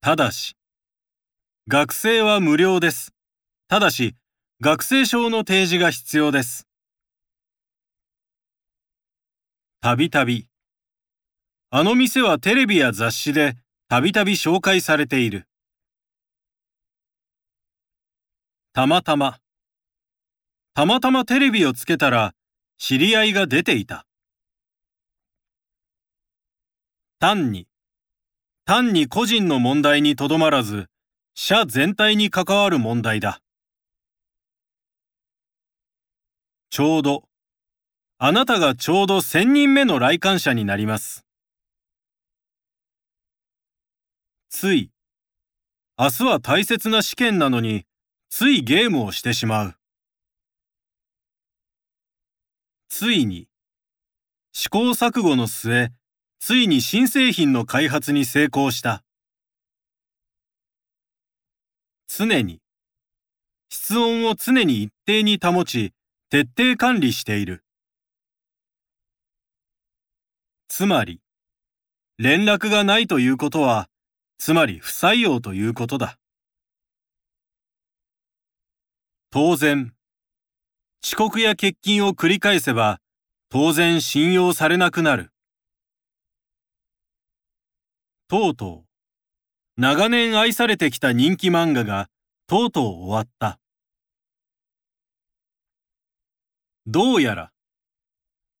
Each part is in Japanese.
ただし、学生は無料です。ただし、学生証の提示が必要です。たびたび。あの店はテレビや雑誌でたびたび紹介されている。たまたま。たまたまテレビをつけたら、知り合いが出ていた。単に。単に個人の問題にとどまらず、社全体に関わる問題だ。ちょうど。あなたがちょうど1000人目の来館者になります。つい。明日は大切な試験なのに、ついゲームをしてしまう。ついに。試行錯誤の末、ついに新製品の開発に成功した。常に。室温を常に一定に保ち、徹底管理している。つまり、連絡がないということは、つまり不採用ということだ。当然。遅刻や欠勤を繰り返せば、当然信用されなくなる。とうとう。長年愛されてきた人気漫画が、とうとう終わった。どうやら。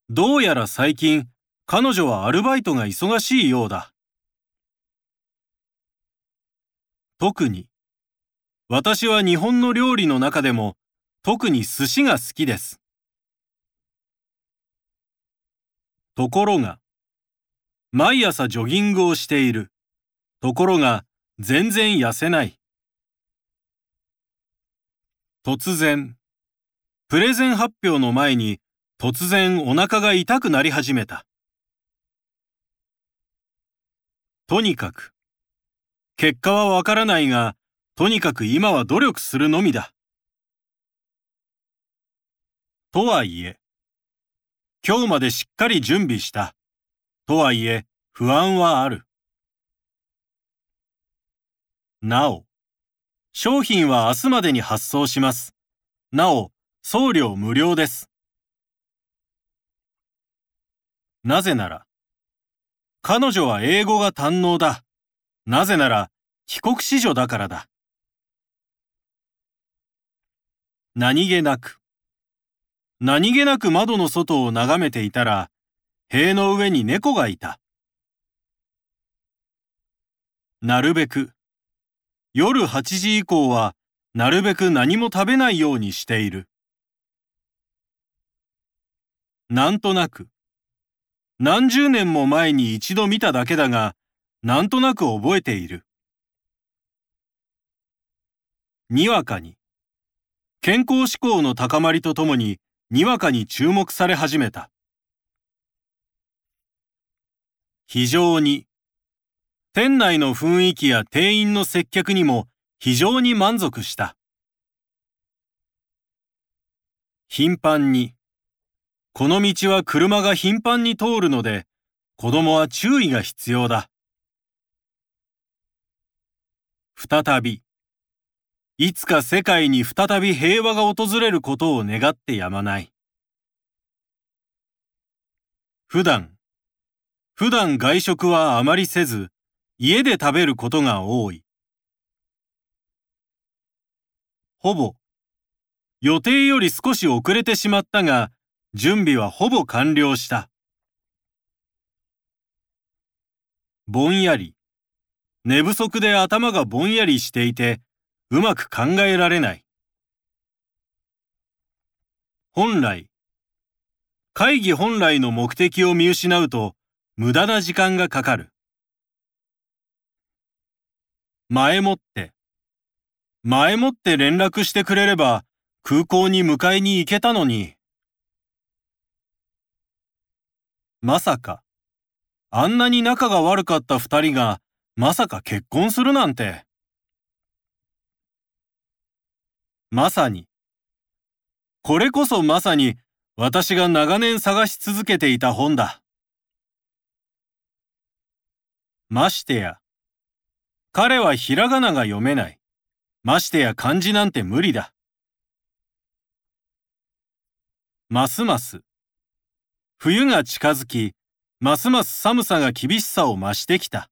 どうやら最近、彼女はアルバイトが忙しいようだ。特に。私は日本の料理の中でも、特に寿司が好きです。ところが、毎朝ジョギングをしている。ところが、全然痩せない。突然、プレゼン発表の前に突然お腹が痛くなり始めた。とにかく、結果はわからないが、とにかく今は努力するのみだ。とはいえ、今日までしっかり準備した。とはいえ、不安はある。なお、商品は明日までに発送します。なお、送料無料です。なぜなら、彼女は英語が堪能だ。なぜなら、帰国子女だからだ。何気なく。何気なく窓の外を眺めていたら、塀の上に猫がいた。なるべく。夜8時以降は、なるべく何も食べないようにしている。なんとなく。何十年も前に一度見ただけだが、なんとなく覚えている。にわかに。健康志向の高まりとともに、にわかに注目され始めた。非常に。店内の雰囲気や店員の接客にも非常に満足した。頻繁に。この道は車が頻繁に通るので、子供は注意が必要だ。再び。いつか世界に再び平和が訪れることを願ってやまない。普段。普段外食はあまりせず、家で食べることが多い。ほぼ。予定より少し遅れてしまったが、準備はほぼ完了した。ぼんやり。寝不足で頭がぼんやりしていて、うまく考えられない。本来。会議本来の目的を見失うと、無駄な時間がかかる。前もって。前もって連絡してくれれば、空港に迎えに行けたのに。まさか。あんなに仲が悪かった二人が、まさか結婚するなんて。まさに。これこそまさに、私が長年探し続けていた本だ。ましてや。彼はひらがなが読めない。ましてや漢字なんて無理だ。ますます。冬が近づき、ますます寒さが厳しさを増してきた。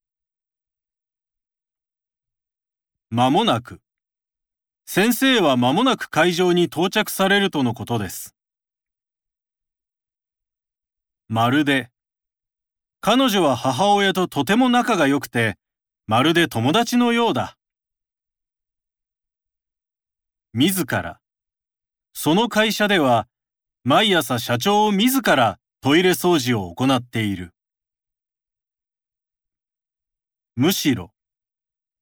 間もなく。先生は間もなく会場に到着されるとのことです。まるで。彼女は母親ととても仲が良くて、まるで友達のようだ。自ら。その会社では、毎朝社長を自らトイレ掃除を行っている。むしろ、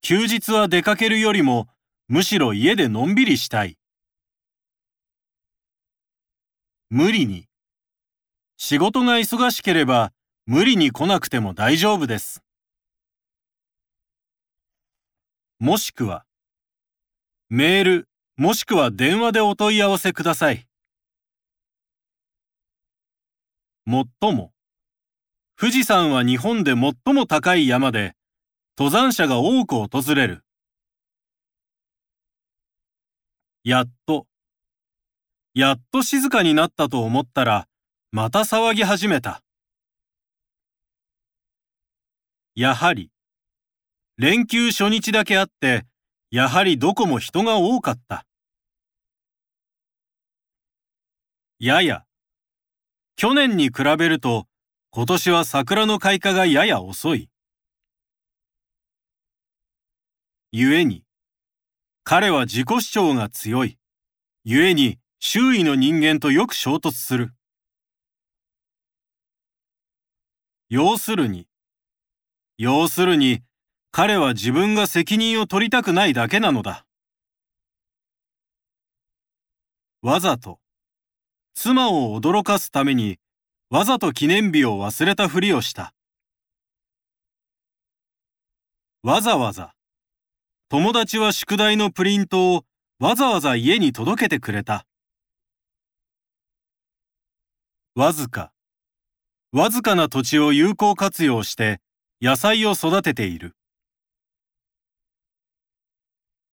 休日は出かけるよりも、むしろ家でのんびりしたい。無理に。仕事が忙しければ、無理に来なくても大丈夫です。もしくは、メール、もしくは電話でお問い合わせください。もっとも。富士山は日本で最も高い山で、登山者が多く訪れる。やっと。やっと静かになったと思ったら、また騒ぎ始めた。やはり。連休初日だけあって、やはりどこも人が多かった。やや。去年に比べると、今年は桜の開花がやや遅い。故に、彼は自己主張が強い。故に、周囲の人間とよく衝突する。要するに、要するに、彼は自分が責任を取りたくないだけなのだ。わざと、妻を驚かすために、わざと記念日を忘れたふりをした。わざわざ、友達は宿題のプリントをわざわざ家に届けてくれた。わずか、わずかな土地を有効活用して野菜を育てている。